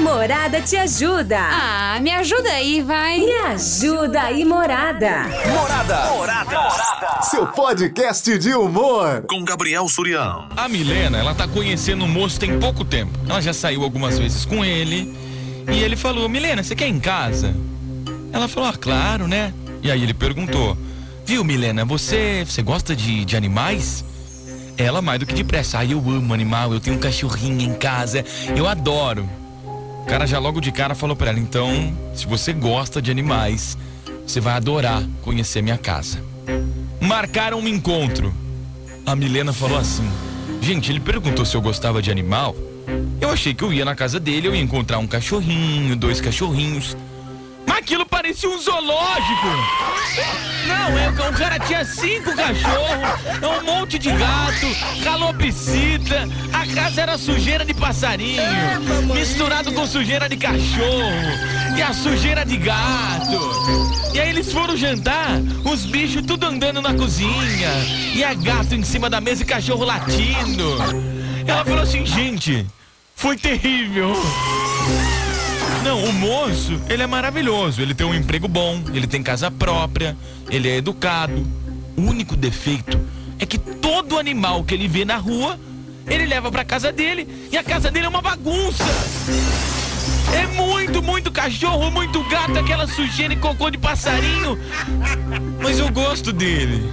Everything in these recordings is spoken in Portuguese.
Morada te ajuda. Ah, me ajuda aí, vai. Me ajuda aí, Morada. Morada. Morada. Seu podcast de humor. Com Gabriel Surião. A Milena, ela tá conhecendo o moço tem pouco tempo. Ela já saiu algumas vezes com ele. E ele falou: Milena, você quer ir em casa? Ela falou: Ah, claro, né? E aí ele perguntou: Viu, Milena, você, você gosta de, de animais? Ela mais do que depressa. Ah, eu amo animal, eu tenho um cachorrinho em casa, eu adoro. O cara já logo de cara falou pra ela: Então, se você gosta de animais, você vai adorar conhecer minha casa. Marcaram um encontro. A Milena falou assim: Gente, ele perguntou se eu gostava de animal. Eu achei que eu ia na casa dele, eu ia encontrar um cachorrinho, dois cachorrinhos. Mas aquilo parecia um zoológico! Não, é, o cara tinha cinco cachorros, um monte de gato, calopsita, a casa era sujeira de passarinho, misturado com sujeira de cachorro e a sujeira de gato. E aí eles foram jantar, os bichos tudo andando na cozinha, e a gato em cima da mesa e cachorro latindo. Ela falou assim, gente, foi terrível. Não, o moço, ele é maravilhoso. Ele tem um emprego bom, ele tem casa própria, ele é educado. O único defeito é que todo animal que ele vê na rua, ele leva pra casa dele e a casa dele é uma bagunça. É muito, muito cachorro, muito gato, aquela sujeira e cocô de passarinho. Mas eu gosto dele.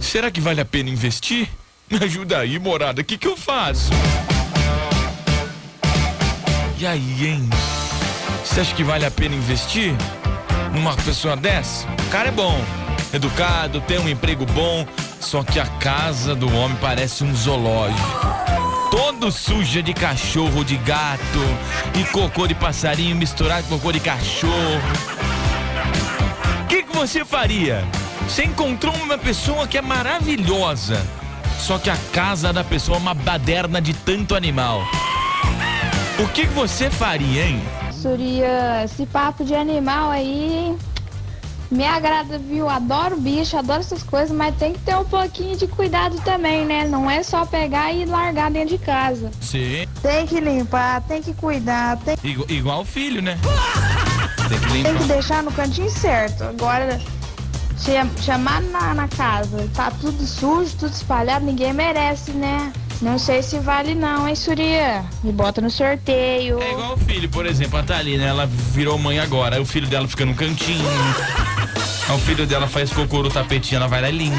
Será que vale a pena investir? Me ajuda aí, morada, o que, que eu faço? E aí, hein? Você acha que vale a pena investir numa pessoa dessa? O cara é bom, educado, tem um emprego bom, só que a casa do homem parece um zoológico. Todo suja de cachorro, de gato e cocô de passarinho misturado com cocô de cachorro. O que, que você faria? Você encontrou uma pessoa que é maravilhosa, só que a casa da pessoa é uma baderna de tanto animal. O que, que você faria, hein? Surya, esse papo de animal aí me agrada, viu? Adoro bicho, adoro essas coisas, mas tem que ter um pouquinho de cuidado também, né? Não é só pegar e largar dentro de casa. Sim. Tem que limpar, tem que cuidar, tem, Igual, igual o filho, né? Tem que tem que deixar no cantinho certo. Agora, cham- chamar na, na casa, tá tudo sujo, tudo espalhado, ninguém merece, né? Não sei se vale não, hein, Surya? Me bota no sorteio. É igual o filho, por exemplo, a Thalina, ela virou mãe agora, aí o filho dela fica no cantinho. Aí o filho dela faz cocô no tapetinho, ela vai lá e limpa.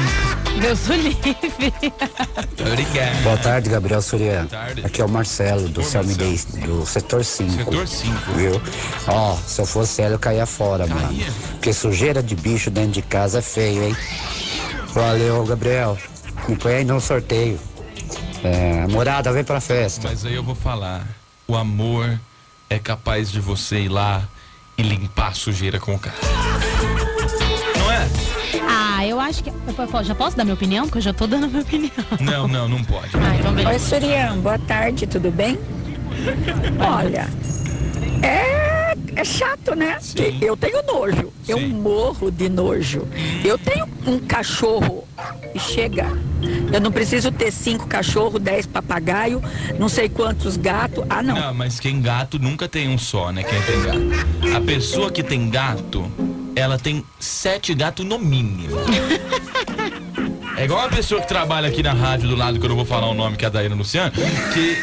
Deus o livre. Obrigado. Boa tarde, Gabriel tarde. Aqui é o Marcelo, do Selmi do setor 5. Setor 5. Viu? Ó, se eu fosse ela, eu caía fora, Caía? mano. Porque sujeira de bicho dentro de casa é feio, hein? Valeu, Gabriel. Me põe aí no sorteio. É, morada, vem pra festa. Mas aí eu vou falar. O amor é capaz de você ir lá e limpar a sujeira com o cara. Não é? Ah, eu acho que. eu Já posso dar minha opinião? Porque eu já tô dando a minha opinião. Não, não, não pode. Ah, então Oi. Surian, boa tarde, tudo bem? Olha, é, é chato, né? Sim. Que Eu tenho nojo, eu Sim. morro de nojo. Eu tenho um cachorro e chega. Eu não preciso ter cinco cachorros, dez papagaio, não sei quantos gatos. Ah, não. Não, mas quem gato nunca tem um só, né? Quem tem gato. A pessoa que tem gato, ela tem sete gatos no mínimo. É igual a pessoa que trabalha aqui na rádio do lado, que eu não vou falar o nome, que é a Daiane Luciano, que.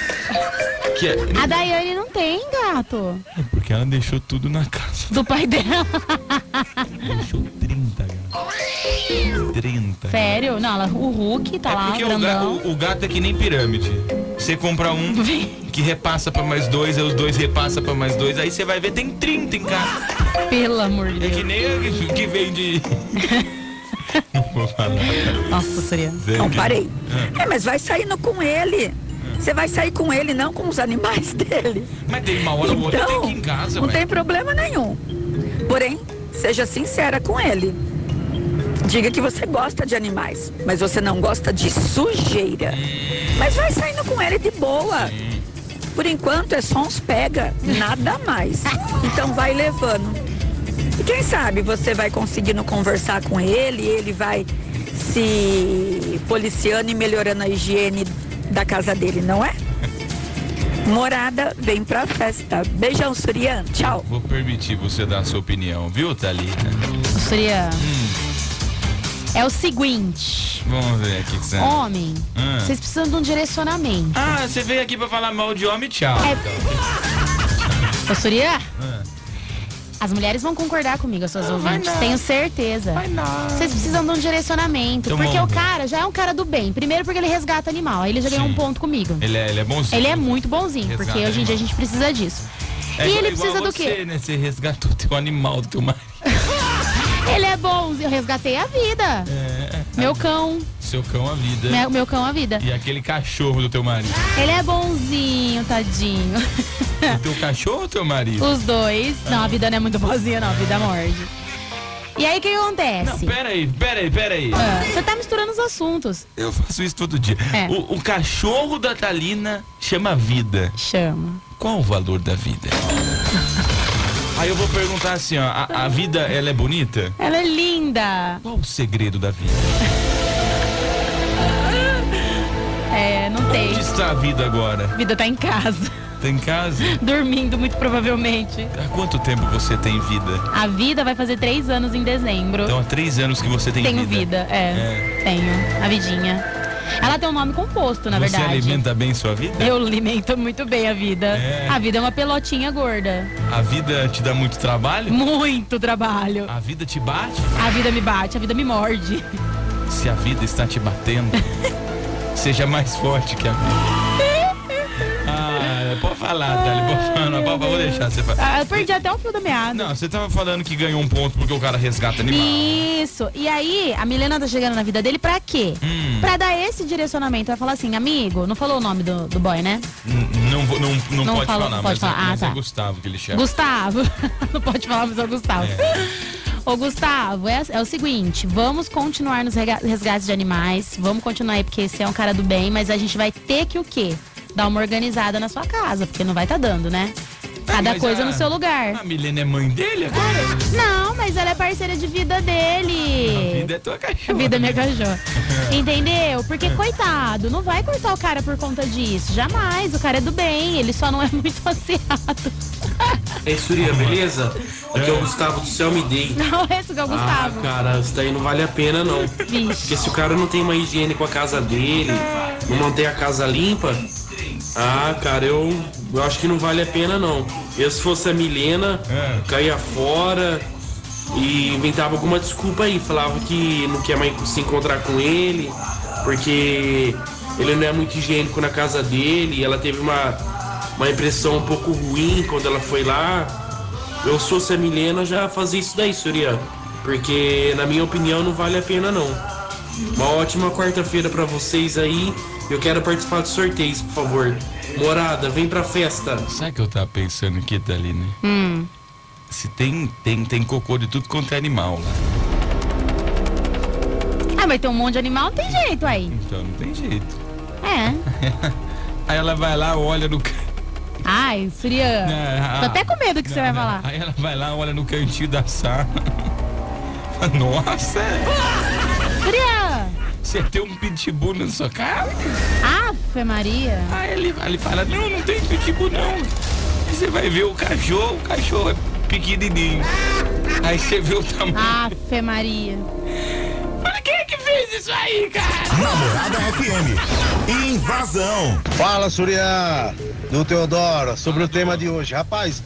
que é, A Daiane não tem gato. é porque ela deixou tudo na casa. Do pai dela. Deixou 30 gatos. 30. Sério? Não, ela, o Hulk tá É lá, porque o, ga- o- o gato é que nem pirâmide. Você compra um que repassa pra mais dois, aí os dois repassa pra mais dois, aí você vai ver tem 30 em casa. Pelo amor de É que Deus. nem o que vende. Não vou falar. Nossa, Surya. Não, parei. É, mas vai saindo com ele. Você vai sair com ele, não com os animais dele. Mas tem uma hora ou outra tem que ir em casa, Então, não ué. tem problema nenhum. Porém, seja sincera com ele. Diga que você gosta de animais, mas você não gosta de sujeira. Mas vai saindo com ele de boa. Por enquanto é só uns pega, nada mais. Então vai levando. E quem sabe você vai conseguindo conversar com ele, ele vai se policiando e melhorando a higiene da casa dele, não é? Morada, vem pra festa. Beijão, Surian. Tchau. Vou permitir você dar a sua opinião, viu, Thalita? Seria. É o seguinte. Vamos ver aqui que você. Homem, Ah. vocês precisam de um direcionamento. Ah, você veio aqui pra falar mal de homem, tchau. É. Ô, Surya, Ah. as mulheres vão concordar comigo, as suas Ah, ouvintes, tenho certeza. Vai não. Vocês precisam de um direcionamento. Então porque o cara já é um cara do bem. Primeiro porque ele resgata animal. Aí ele já ganhou um ponto comigo. Ele é, ele é bonzinho. Ele é muito bonzinho, Resgata porque hoje em dia a gente precisa disso. É e ele precisa do você, quê? né? Você resgatou teu animal do teu marido. Ele é bonzinho. Eu resgatei a vida. É, Meu cão. seu cão a vida. Meu, meu cão a vida. E aquele cachorro do teu marido. Ele é bonzinho, tadinho. O teu cachorro ou teu marido? Os dois. Não, a vida não é muito boazinha, não. A vida morde. E aí o que acontece? Não, peraí, peraí, peraí. Ah, Você tá misturando os assuntos. Eu faço isso todo dia. É. O, o cachorro da Thalina chama vida. Chama. Qual o valor da vida? Aí eu vou perguntar assim, ó, a, a vida ela é bonita? Ela é linda. Qual o segredo da vida? É, não tem. Onde está a vida agora? A vida tá em casa. Tá em casa? Dormindo, muito provavelmente. Há quanto tempo você tem vida? A vida vai fazer três anos em dezembro. Então há três anos que você tem Tenho vida. vida, é, Tenho. A vidinha. Ela tem um nome composto, na você verdade. alimenta bem sua vida? Eu alimento muito bem a vida. É. A vida é uma pelotinha gorda. A vida te dá muito trabalho? Muito trabalho. A vida te bate? A vida me bate, a vida me morde. Se a vida está te batendo, seja mais forte que a vida. Ah, pode falar, pode falar, pode, vou deixar você falar. Ah, eu perdi até o fio da meada. Não, você tava falando que ganhou um ponto porque o cara resgata animal. Isso. E aí, a Milena tá chegando na vida dele pra quê? Hum. Pra dar esse direcionamento. Vai falar assim, amigo, não falou o nome do, do boy, né? Não, não, não, Não pode falou- falar, pode mas, é- falar. Ah, mas é tá. Gustavo que ele chama. Gustavo. não pode falar, mas é o Gustavo. Ô, Gustavo, é, é o seguinte, vamos continuar nos resgates de animais, vamos continuar aí, porque você é um cara do bem, mas a gente vai ter que o quê? Dar uma organizada na sua casa, porque não vai tá dando, né? Cada mas coisa a- no seu lugar. A Milena é mãe dele agora? Não, mas ela é parceira de vida dele. A vida é tua cachorra. A vida é minha cachorra. Entendeu? Porque, coitado, não vai cortar o cara por conta disso. Jamais. O cara é do bem, ele só não é muito passeado. É Surya, beleza? Aqui é o Gustavo do Céu Me Dei. Não, esse que é o Ah, Gustavo. cara, isso daí não vale a pena não. Vixe. Porque se o cara não tem uma higiene com a casa dele, não mantém a casa limpa, ah, cara, eu, eu acho que não vale a pena não. Eu se fosse a Milena, É. caía fora e inventava alguma desculpa aí, falava que não quer mais se encontrar com ele, porque ele não é muito higiênico na casa dele, ela teve uma, uma impressão um pouco ruim quando ela foi lá. Eu sou se a Milena já fazia isso daí, Surya. Porque na minha opinião não vale a pena não. Uma ótima quarta-feira pra vocês aí. Eu quero participar dos sorteios, por favor. Morada, vem pra festa. Sabe o que eu tava pensando aqui, Thaline? Hum. Se tem, tem, tem cocô de tudo quanto é animal lá. Ah, mas tem um monte de animal, não tem jeito aí. Então não tem jeito. É. Aí ela vai lá, olha no. Ai, Surya. Ah, Tô até com medo do que você vai não. falar. Aí ela vai lá, olha no cantinho da sala. Nossa! Surya! Você tem um pitbull na sua casa? Ave Maria. Aí ele, ele fala, não, não tem pitbull não. Aí você vai ver o cachorro, o cachorro é pequenininho. Aí você vê o tamanho. Ave Maria. Olha quem é que fez isso aí, cara? Namorada FM. Invasão. Fala, Surya, do Teodoro, sobre o tema de hoje. Rapaz,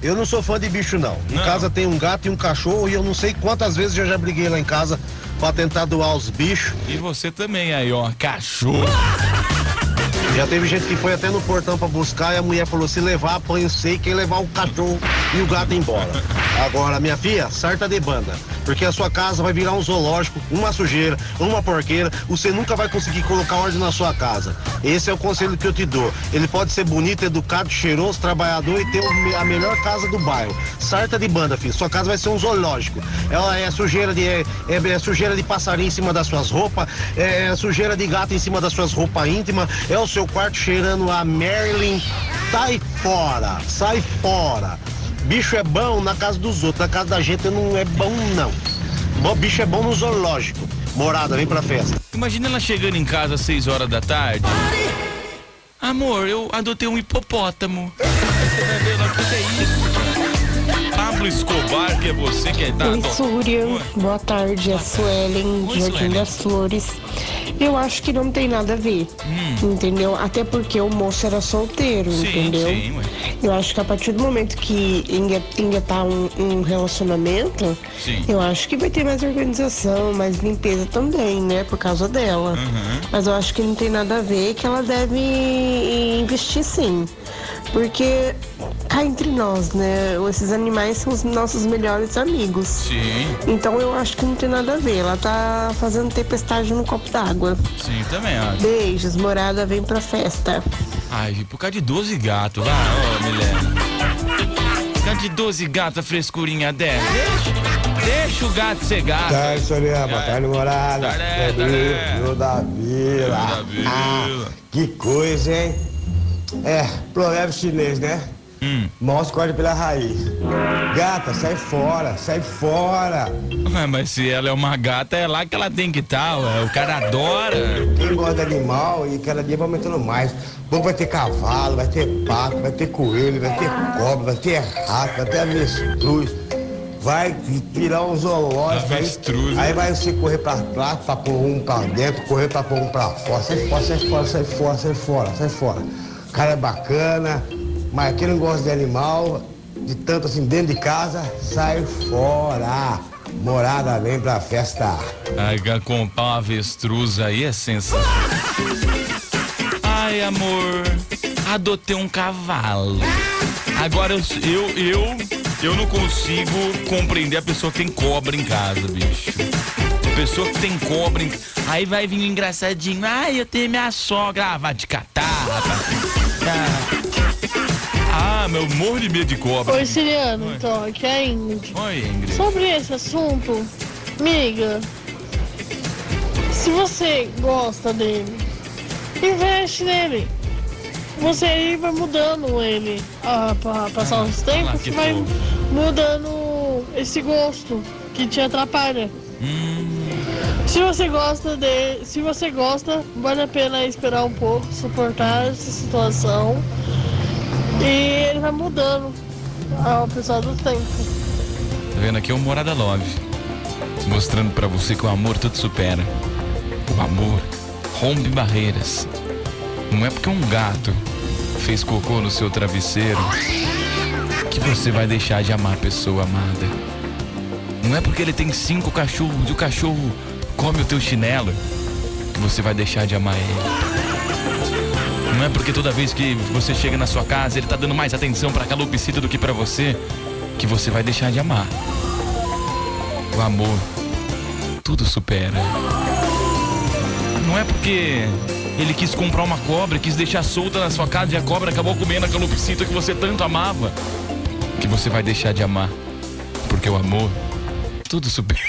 eu não sou fã de bicho, não. Em Não. casa tem um gato e um cachorro e eu não sei quantas vezes eu já briguei lá em casa pra tentar doar os bichos. E você também aí, ó, cachorro. Já teve gente que foi até no portão pra buscar e a mulher falou: se levar, apanho sei, quem levar o cachorro e o gato embora. Agora, minha filha, sarta de banda. Porque a sua casa vai virar um zoológico, uma sujeira, uma porqueira. Você nunca vai conseguir colocar ordem na sua casa. Esse é o conselho que eu te dou. Ele pode ser bonito, educado, cheiroso, trabalhador e ter a melhor casa do bairro. Sarta de banda, filho. Sua casa vai ser um zoológico. Ela é sujeira de, é, é sujeira de passarinho em cima das suas roupas, é sujeira de gato em cima das suas roupas íntimas, é o seu quarto cheirando a Marilyn. Sai fora, sai fora. Bicho é bom na casa dos outros, na casa da gente não é bom, não. Bom, bicho é bom no zoológico. Morada, vem pra festa. Imagina ela chegando em casa às 6 horas da tarde. Amor, eu adotei um hipopótamo. O que que é isso? Pablo Escobar, que é você que tá. Oi, Súria. Boa tarde, é Suelen, Oi, Jardim Suelen. das Flores. Eu acho que não tem nada a ver, entendeu? Até porque o moço era solteiro, Hum. Sim, entendeu? sim, ué. Eu acho que a partir do momento que enga- engatar um, um relacionamento, Sim. eu acho que vai ter mais organização, mais limpeza também, né? Por causa dela. Uhum. Mas eu acho que não tem nada a ver que ela deve investir sim. Porque cá entre nós, né? Esses animais são os nossos melhores amigos. Sim, Então eu acho que não tem nada a ver. Ela tá fazendo tempestade no copo d'água. sim, também acho. Beijos, morada, vem pra festa. Ai, por causa de 12 gatos, vai, ô, Milena. Por causa de 12 gatos, a frescurinha dessa. Deixa, deixa o gato ser gato. Tarde, Sonia. Boa tarde, morada. Taré, Rodrigo, taré. Rio da Vila. Da Vila. Ah, que coisa, hein? É, provérbio chinês, né? Hum. Mal se corta pela raiz. Gata, sai fora, sai fora. Ué, mas se ela é uma gata, é lá que ela tem que estar, ué. O cara adora. Quem gosta de animal e cada dia vai aumentando mais. Bom, vai ter cavalo, vai ter pato, vai ter coelho, vai ter cobra, vai ter rato, vai ter avestruz. Vai virar um zoológico aí. Avestruz, Aí né? vai você correr pra lá, pra pôr um pra dentro, correr pra pôr um pra fora. Sai fora, sai fora, sai fora, sai fora, sai fora. O cara é bacana, mas quem não gosta de animal, de tanto assim dentro de casa, sai fora. Morada vem pra festa. Ai, comprar avestruz aí é sensacional. Ai, amor, adotei um cavalo. Agora eu, eu, eu, eu não consigo compreender a pessoa que tem cobra em casa, bicho. A pessoa que tem cobra em... Aí vai vir um engraçadinho. Ai, eu tenho minha sogra. Ah, vai te catar, rapaz. Ah, meu, eu morro de medo de cobra. Oi, Siriano, então, aqui é a Ingrid. Oi, Ingrid. Sobre esse assunto, amiga, se você gosta dele, investe nele. Você aí vai mudando ele ah, pra passar os lá, tempos, você vai mudando esse gosto que te atrapalha. Hum. Se você gosta de, se você gosta, vale a pena esperar um pouco, suportar essa situação. E ele vai mudando ao pesar do tempo. Tá vendo aqui é o Morada Love. Mostrando pra você que o amor tudo supera. O amor rompe barreiras. Não é porque um gato fez cocô no seu travesseiro que você vai deixar de amar a pessoa amada. Não é porque ele tem cinco cachorros e o cachorro come o teu chinelo que você vai deixar de amar ele. Não é porque toda vez que você chega na sua casa ele tá dando mais atenção pra calopsita do que pra você que você vai deixar de amar. O amor tudo supera. Não é porque ele quis comprar uma cobra, quis deixar solta na sua casa e a cobra acabou comendo a calopsita que você tanto amava, que você vai deixar de amar. Porque o amor tudo supera.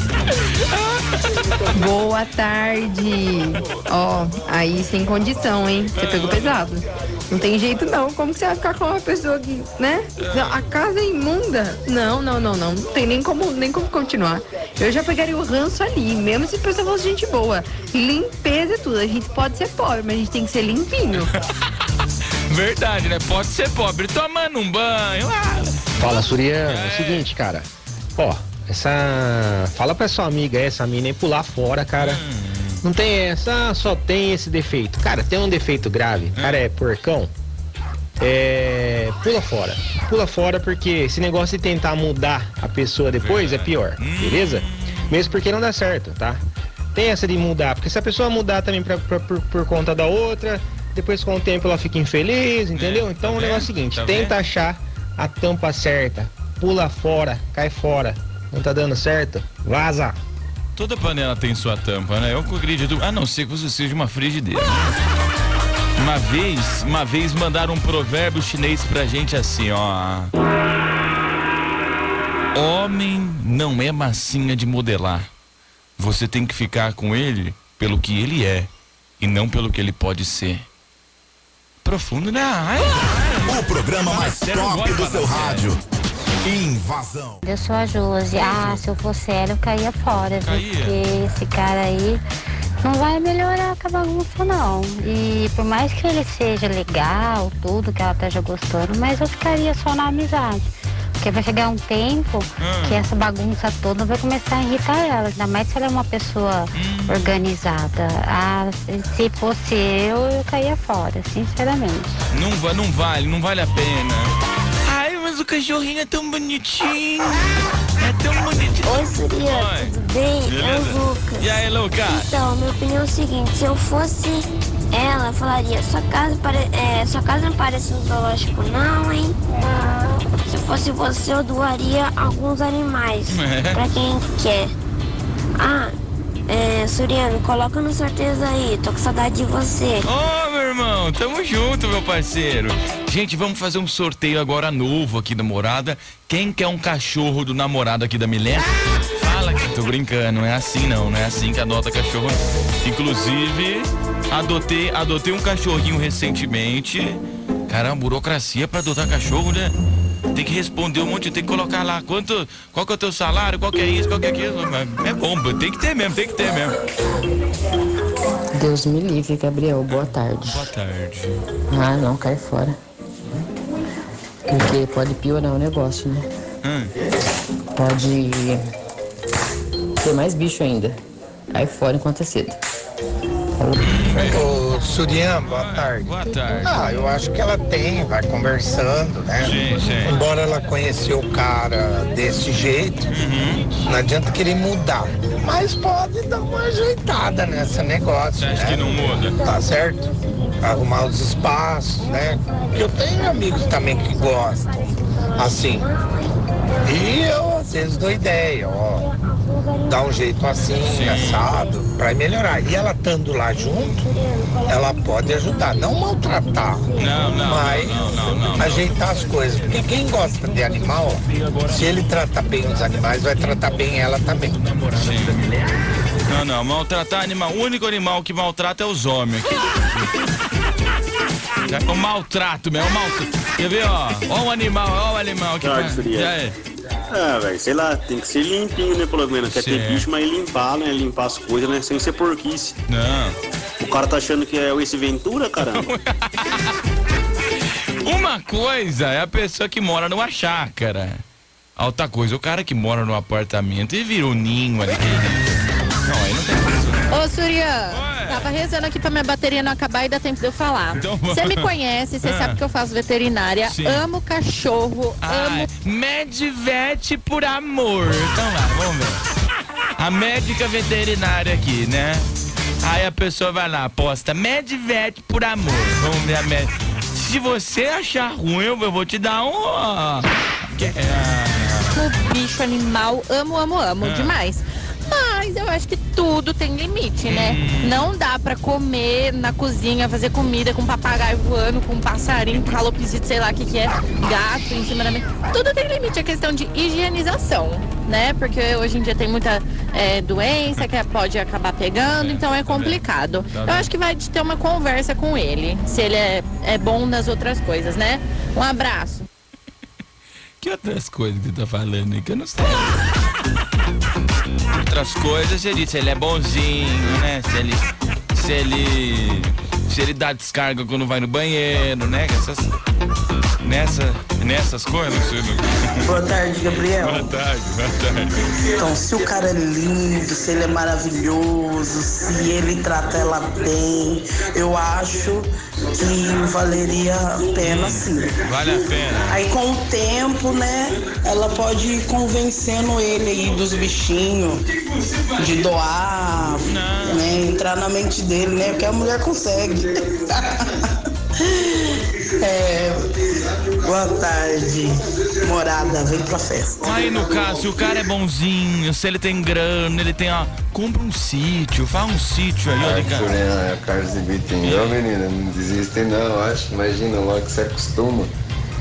Boa tarde. Ó, aí sem condição, hein? Você pegou pesado. Não tem jeito não. Como que você vai ficar com uma pessoa que, né? Não, A casa é imunda. Não, não, não, não. Não tem nem como, nem como continuar. Eu já pegaria o ranço ali, mesmo se a pessoa fosse gente boa. Limpeza é tudo. A gente pode ser pobre, mas a gente tem que ser limpinho. Verdade, né? Pode ser pobre tomando um banho. Ah, Fala, Suriano. É o seguinte, cara. Ó, essa. Fala pra sua amiga essa mina aí pular fora, cara. Não tem essa, só tem esse defeito. Cara, tem um defeito grave. Cara, é porcão. É. Pula fora. Pula fora porque esse negócio de tentar mudar a pessoa depois é pior, beleza? Mesmo porque não dá certo, tá? Tem essa de mudar, porque se a pessoa mudar também pra, pra- por, por conta da outra, depois com o tempo ela fica infeliz, entendeu? então o negócio é o seguinte: Tá tenta achar a tampa certa, pula fora, cai fora. Não tá dando certo? Vaza! Toda panela tem sua tampa, né? Eu acredito. A não ser que você seja uma frigideira. Uma vez, uma vez mandaram um provérbio chinês pra gente assim, ó. Homem não é massinha de modelar. Você tem que ficar com ele pelo que ele é e não pelo que ele pode ser. Profundo, né? Ai, O programa mais Sério, top do seu rádio. Invasão. Eu sou a Josi. Ah, se eu fosse ela, eu caía fora? Caía? Porque esse cara aí não vai melhorar com a bagunça não. E por mais que ele seja legal, tudo, que ela esteja gostando, mas eu ficaria só na amizade. Porque vai chegar um tempo que essa bagunça toda vai começar a irritar ela, ainda mais se ela é uma pessoa organizada. Ah, se fosse eu, eu caía fora, sinceramente. Não, não vale, não vale a pena. Mas o cachorrinho é tão bonitinho. É tão bonitinho. Oi, Surya, Oi. tudo bem? É o Beleza? Lucas. E aí, Lucas? Então, minha opinião é o seguinte, se eu fosse ela, eu falaria, sua casa, pare... é, sua casa não parece um zoológico não, hein? Se fosse você, eu doaria alguns animais É. pra quem quer. Ah, é, Suriano, coloca no sorteio aí, tô com saudade de você. Ô, meu irmão, tamo junto, meu parceiro. Gente, vamos fazer um sorteio agora novo aqui da morada. Quem quer um cachorro do namorado aqui da Milena? Fala que tô brincando, não é assim não, não é assim que adota cachorro. Inclusive, adotei, adotei um cachorrinho recentemente. Caramba, burocracia pra adotar cachorro, né? Tem que responder um monte, tem que colocar lá quanto, qual que é o teu salário, qual que é isso, qual que é aquilo. Mas É bomba, tem que ter mesmo, tem que ter mesmo. Deus me livre, Gabriel. Boa tarde. Boa tarde. Ah, não, cai fora. Porque pode piorar o negócio, né? Hum. Pode ter mais bicho ainda. Cai fora enquanto é cedo. Ô, Surian, boa tarde. Boa tarde. Ah, eu acho que ela tem, vai conversando, né? Sim, sim. Embora ela conheceu o cara desse jeito, Uhum. não adianta querer mudar. Mas pode dar uma ajeitada nesse negócio. Você acha né? que não muda? Tá certo? Arrumar os espaços, né? Eu tenho amigos também que gostam, assim. E eu às vezes dou ideia, ó. Dá um jeito assim, assado, pra melhorar. E ela estando lá junto, ela pode ajudar, não maltratar. Não, não, mas não, não, não, não. ajeitar as coisas. Porque quem gosta de animal, se ele tratar bem os animais, vai tratar bem ela também. Não, não, maltratar animal. O único animal que maltrata é os homens aqui. É o maltrato mesmo, é o maltrato. Quer ver, ó? Ó o animal, ó o animal que faz. Suriano. Ah, velho, sei lá, tem que ser limpinho, né, pelo menos. Quer ter bicho, mas limpar, né? Limpar as coisas, né? Sem ser porquice. Não. O cara tá achando que é o Ace Ventura, caramba. Uma coisa é a pessoa que mora numa chácara. A outra coisa, o cara que mora num apartamento e vira um ninho ali. Não, aí não tem Ô, Surya, tava rezando aqui pra minha bateria não acabar e dá tempo de eu falar. Então Você me conhece, você Ah. sabe que eu faço veterinária, Sim. amo cachorro, Ai, Medvet por amor. Então lá, vamos ver. A médica veterinária aqui, né? Aí a pessoa vai lá, posta Medvet por amor. Vamos ver a médica. Se você achar ruim, eu vou te dar um. Que- ah, amo bicho, animal, amo, amo, amo Ah. demais. Mas eu acho que tudo tem limite, né? Hum. Não dá pra comer na cozinha, fazer comida com papagaio voando, com passarinho, com calopsita, sei lá o que que é, gato em cima da mesa. Tudo tem limite, é questão de higienização, né? Porque hoje em dia tem muita é, doença que pode acabar pegando, então é complicado. Tá Eu bem. acho que vai ter uma conversa com ele, se ele é, é bom nas outras coisas, né? Um abraço. Que outras coisas que você tá falando aí que eu não sei? Outras coisas, você disse, ele é bonzinho, né? Se ele. Se ele. Se ele dá descarga quando vai no banheiro, né? Essas. Nessa, nessas coisas, não- Boa tarde, Gabriel. Boa tarde, boa tarde. Então, se o cara é lindo, se ele é maravilhoso, se ele trata ela bem, eu acho que valeria a pena sim. Vale a pena. Aí com o tempo, né, ela pode ir convencendo ele aí dos bichinhos, de doar, né, entrar na mente dele, né, porque a mulher consegue. é, boa tarde, morada, vem pra festa. Aí no caso, se o cara é bonzinho, se ele tem grana, ele tem, ó, compra um sítio, faz um sítio aí, de cara. É o Carlos de Bitinho. Ô menina, não desiste não, acho. Imagina logo que você acostuma.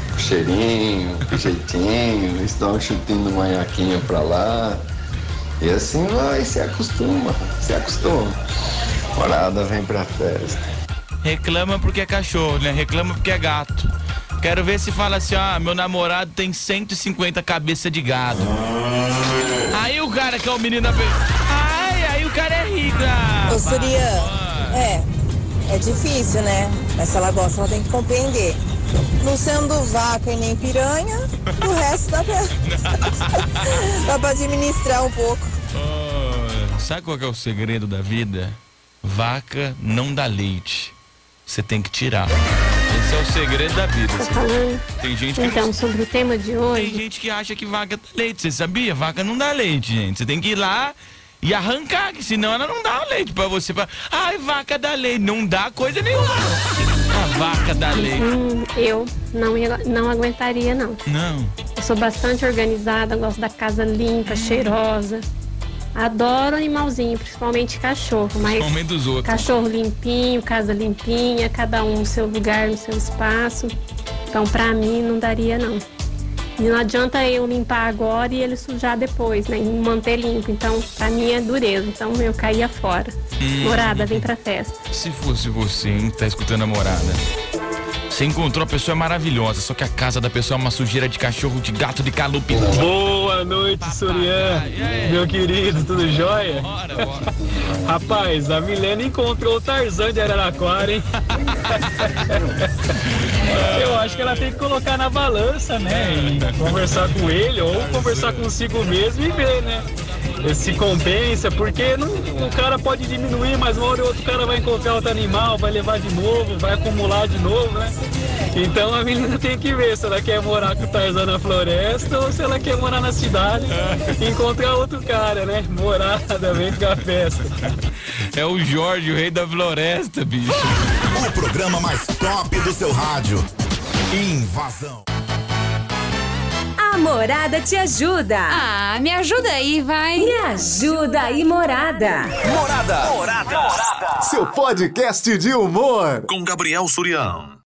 Com o cheirinho, com o jeitinho, isso dá um chutinho do manhaquinho pra lá. E assim vai, se acostuma, se acostuma. Morada vem pra festa. Reclama porque é cachorro, né? Reclama porque é gato. Quero ver se fala assim, ah, meu namorado tem 150 cabeças de gado. Aí o cara que é o menino da Ai, aí o cara é rico. Eita! Ô, Surya, é, é difícil, né? Mas se ela gosta, ela tem que compreender. Não sendo vaca e nem piranha, o resto dá pra, dá pra administrar um pouco. Oh, sabe qual que é o segredo da vida? Vaca não dá leite. Você tem que tirar. Esse é o segredo da vida. Tá falando? Tem gente que Então, sobre o tema de Tem hoje, gente que acha que vaca dá leite. Você sabia? Vaca não dá leite, gente. Você tem que ir lá e arrancar, que senão ela não dá o leite pra você. Pra... Ai, vaca dá leite. Não dá coisa nenhuma. não. A vaca dá leite. hum, eu não, ia- não aguentaria, não. Não. Eu sou bastante organizada, gosto da casa limpa, cheirosa. Adoro animalzinho, principalmente cachorro, mas Principalmente dos outros. cachorro limpinho, casa limpinha, cada um no seu lugar, no seu espaço. Então, pra mim, não daria, não. E não adianta eu limpar agora e ele sujar depois, né? E manter limpo. Então, pra mim é dureza. Então, eu caía fora. Hum. Morada, vem pra festa. Se fosse você, hein, tá escutando a morada. Você encontrou a pessoa maravilhosa, só que a casa da pessoa é uma sujeira de cachorro, de gato, de calupe. Boa noite, Surian. Meu querido, tudo jóia? Rapaz, a Milena encontrou o Tarzan de Araraquara, hein? Eu acho que ela tem que colocar na balança, né? E conversar com ele ou conversar consigo mesmo e ver, né? Se compensa, porque não, o cara pode diminuir, mas uma hora ou outra o cara vai encontrar outro animal, vai levar de novo, vai acumular de novo, né? Então a menina tem que ver se ela quer morar com o Tarzan na floresta ou se ela quer morar na cidade e encontrar outro cara, né? Morada, vem pra festa. É o Jorge, o rei da floresta, bicho. O programa mais top do seu rádio. Invasão. A Morada te ajuda. Ah, me ajuda aí, vai. Me ajuda aí, Morada. Morada. Morada. Seu podcast de humor. Com Gabriel Surião.